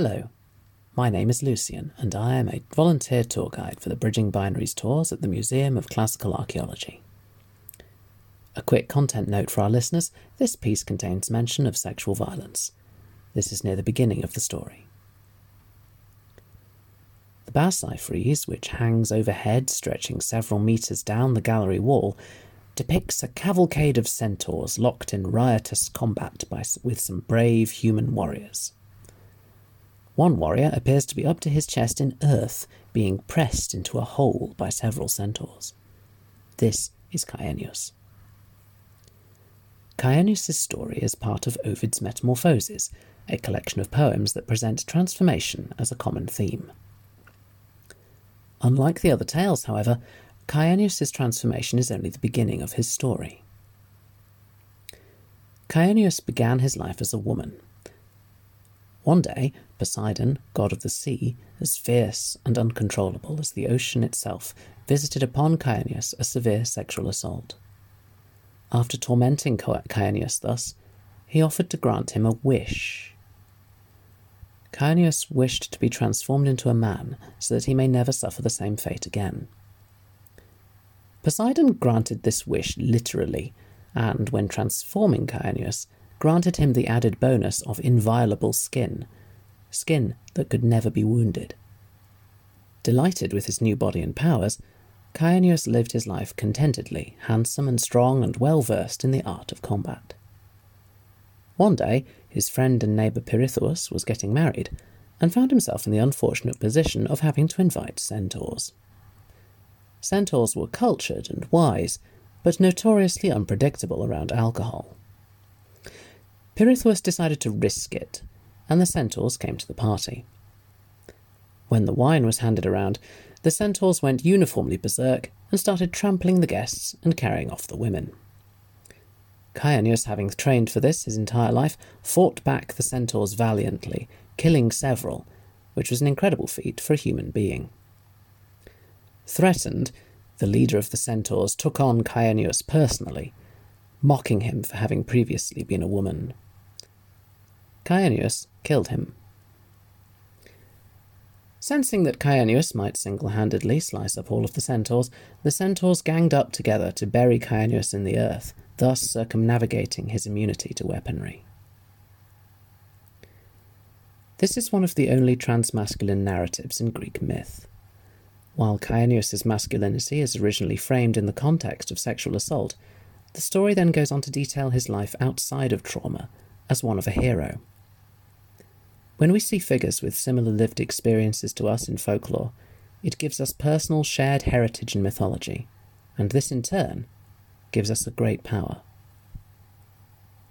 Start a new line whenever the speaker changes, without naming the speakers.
Hello, my name is Lucian, and I am a volunteer tour guide for the Bridging Binaries tours at the Museum of Classical Archaeology. A quick content note for our listeners this piece contains mention of sexual violence. This is near the beginning of the story. The Bassae frieze, which hangs overhead, stretching several metres down the gallery wall, depicts a cavalcade of centaurs locked in riotous combat by, with some brave human warriors. One warrior appears to be up to his chest in earth, being pressed into a hole by several centaurs. This is Caeneus. Caeneus' story is part of Ovid's Metamorphoses, a collection of poems that present transformation as a common theme. Unlike the other tales, however, Caeneus' transformation is only the beginning of his story. Caeneus began his life as a woman. One day, Poseidon, god of the sea, as fierce and uncontrollable as the ocean itself, visited upon Caeneus a severe sexual assault. After tormenting Caeneus thus, he offered to grant him a wish Caeneus wished to be transformed into a man so that he may never suffer the same fate again. Poseidon granted this wish literally, and when transforming Caeneus, granted him the added bonus of inviolable skin, skin that could never be wounded. Delighted with his new body and powers, Caeneus lived his life contentedly, handsome and strong, and well versed in the art of combat. One day, his friend and neighbour Pirithous was getting married, and found himself in the unfortunate position of having to invite centaurs. Centaurs were cultured and wise, but notoriously unpredictable around alcohol. Pirithous decided to risk it, and the centaurs came to the party. When the wine was handed around, the centaurs went uniformly berserk and started trampling the guests and carrying off the women. Caeneus, having trained for this his entire life, fought back the centaurs valiantly, killing several, which was an incredible feat for a human being. Threatened, the leader of the centaurs took on Caeneus personally, mocking him for having previously been a woman. Caeneus killed him. Sensing that Caeneus might single handedly slice up all of the centaurs, the centaurs ganged up together to bury Caeneus in the earth, thus circumnavigating his immunity to weaponry. This is one of the only transmasculine narratives in Greek myth. While Caeneus' masculinity is originally framed in the context of sexual assault, the story then goes on to detail his life outside of trauma as one of a hero. When we see figures with similar lived experiences to us in folklore, it gives us personal shared heritage in mythology, and this in turn gives us a great power.